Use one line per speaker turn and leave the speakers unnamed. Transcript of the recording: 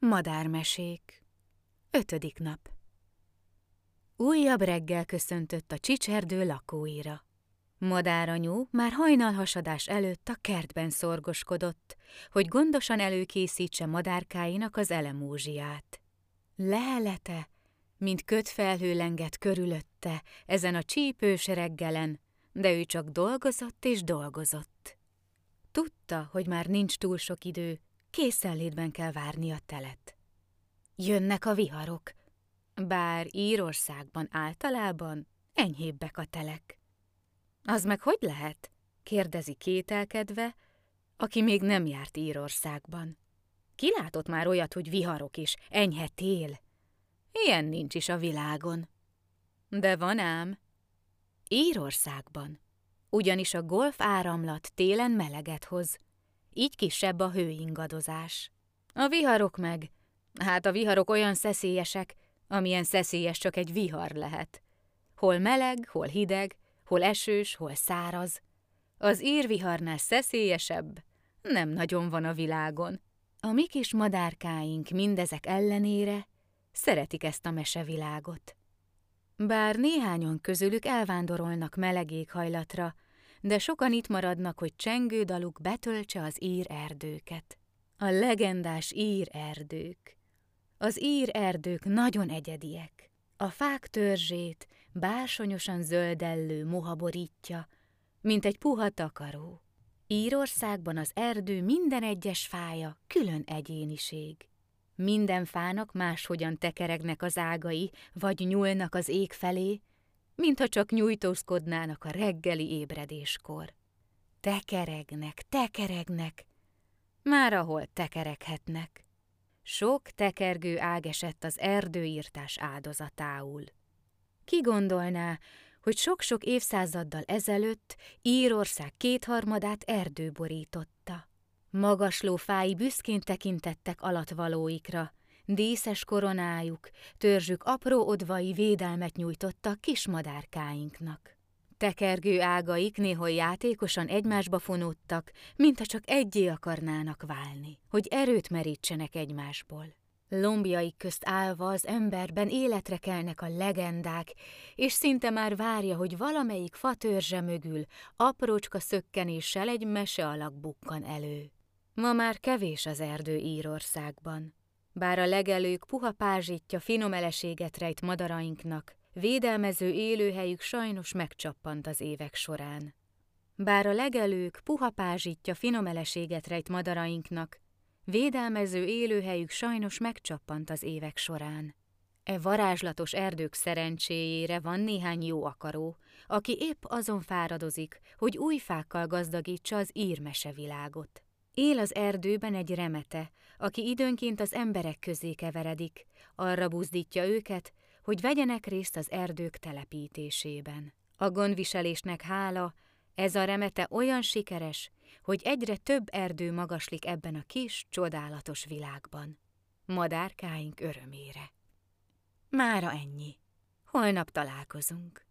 Madármesék Ötödik nap Újabb reggel köszöntött a csicserdő lakóira. Madáranyú már hajnalhasadás előtt a kertben szorgoskodott, hogy gondosan előkészítse madárkáinak az elemózsiát. Lelete, mint kötfelhő lengett körülötte ezen a csípős reggelen, de ő csak dolgozott és dolgozott. Tudta, hogy már nincs túl sok idő, készenlétben kell várni a telet. Jönnek a viharok, bár Írországban általában enyhébbek a telek. Az meg hogy lehet? kérdezi kételkedve, aki még nem járt Írországban. Ki látott már olyat, hogy viharok is, enyhe tél? Ilyen nincs is a világon. De van ám. Írországban. Ugyanis a golf áramlat télen meleget hoz, így kisebb a hőingadozás. A viharok meg, hát a viharok olyan szeszélyesek, amilyen szeszélyes csak egy vihar lehet. Hol meleg, hol hideg, hol esős, hol száraz. Az írviharnál szeszélyesebb nem nagyon van a világon. A mi kis madárkáink mindezek ellenére szeretik ezt a mesevilágot. Bár néhányan közülük elvándorolnak meleg éghajlatra, de sokan itt maradnak, hogy csengő daluk betöltse az ír erdőket. A legendás ír erdők. Az ír erdők nagyon egyediek. A fák törzsét bársonyosan zöldellő moha borítja, mint egy puha takaró. Írországban az erdő minden egyes fája külön egyéniség. Minden fának máshogyan tekeregnek az ágai, vagy nyúlnak az ég felé, mintha csak nyújtózkodnának a reggeli ébredéskor. Tekeregnek, tekeregnek, már ahol tekereghetnek. Sok tekergő ág esett az erdőírtás áldozatául. Ki gondolná, hogy sok-sok évszázaddal ezelőtt Írország kétharmadát erdő borította. Magasló fái büszkén tekintettek alatvalóikra, díszes koronájuk, törzsük apró odvai védelmet nyújtottak kismadárkáinknak. Tekergő ágaik néhol játékosan egymásba fonódtak, mintha csak egyé akarnának válni, hogy erőt merítsenek egymásból. Lombjaik közt állva az emberben életre kelnek a legendák, és szinte már várja, hogy valamelyik fatörzse mögül aprócska szökkenéssel egy mese alak bukkan elő. Ma már kevés az erdő Írországban. Bár a legelők puha pázsítja finom eleséget rejt madarainknak, védelmező élőhelyük sajnos megcsappant az évek során. Bár a legelők puha pázsítja finom eleséget rejt madarainknak, védelmező élőhelyük sajnos megcsappant az évek során. E varázslatos erdők szerencséjére van néhány jó akaró, aki épp azon fáradozik, hogy új fákkal gazdagítsa az írmese világot. Él az erdőben egy remete, aki időnként az emberek közé keveredik, arra buzdítja őket, hogy vegyenek részt az erdők telepítésében. A gondviselésnek hála, ez a remete olyan sikeres, hogy egyre több erdő magaslik ebben a kis, csodálatos világban. Madárkáink örömére. Mára ennyi. Holnap találkozunk.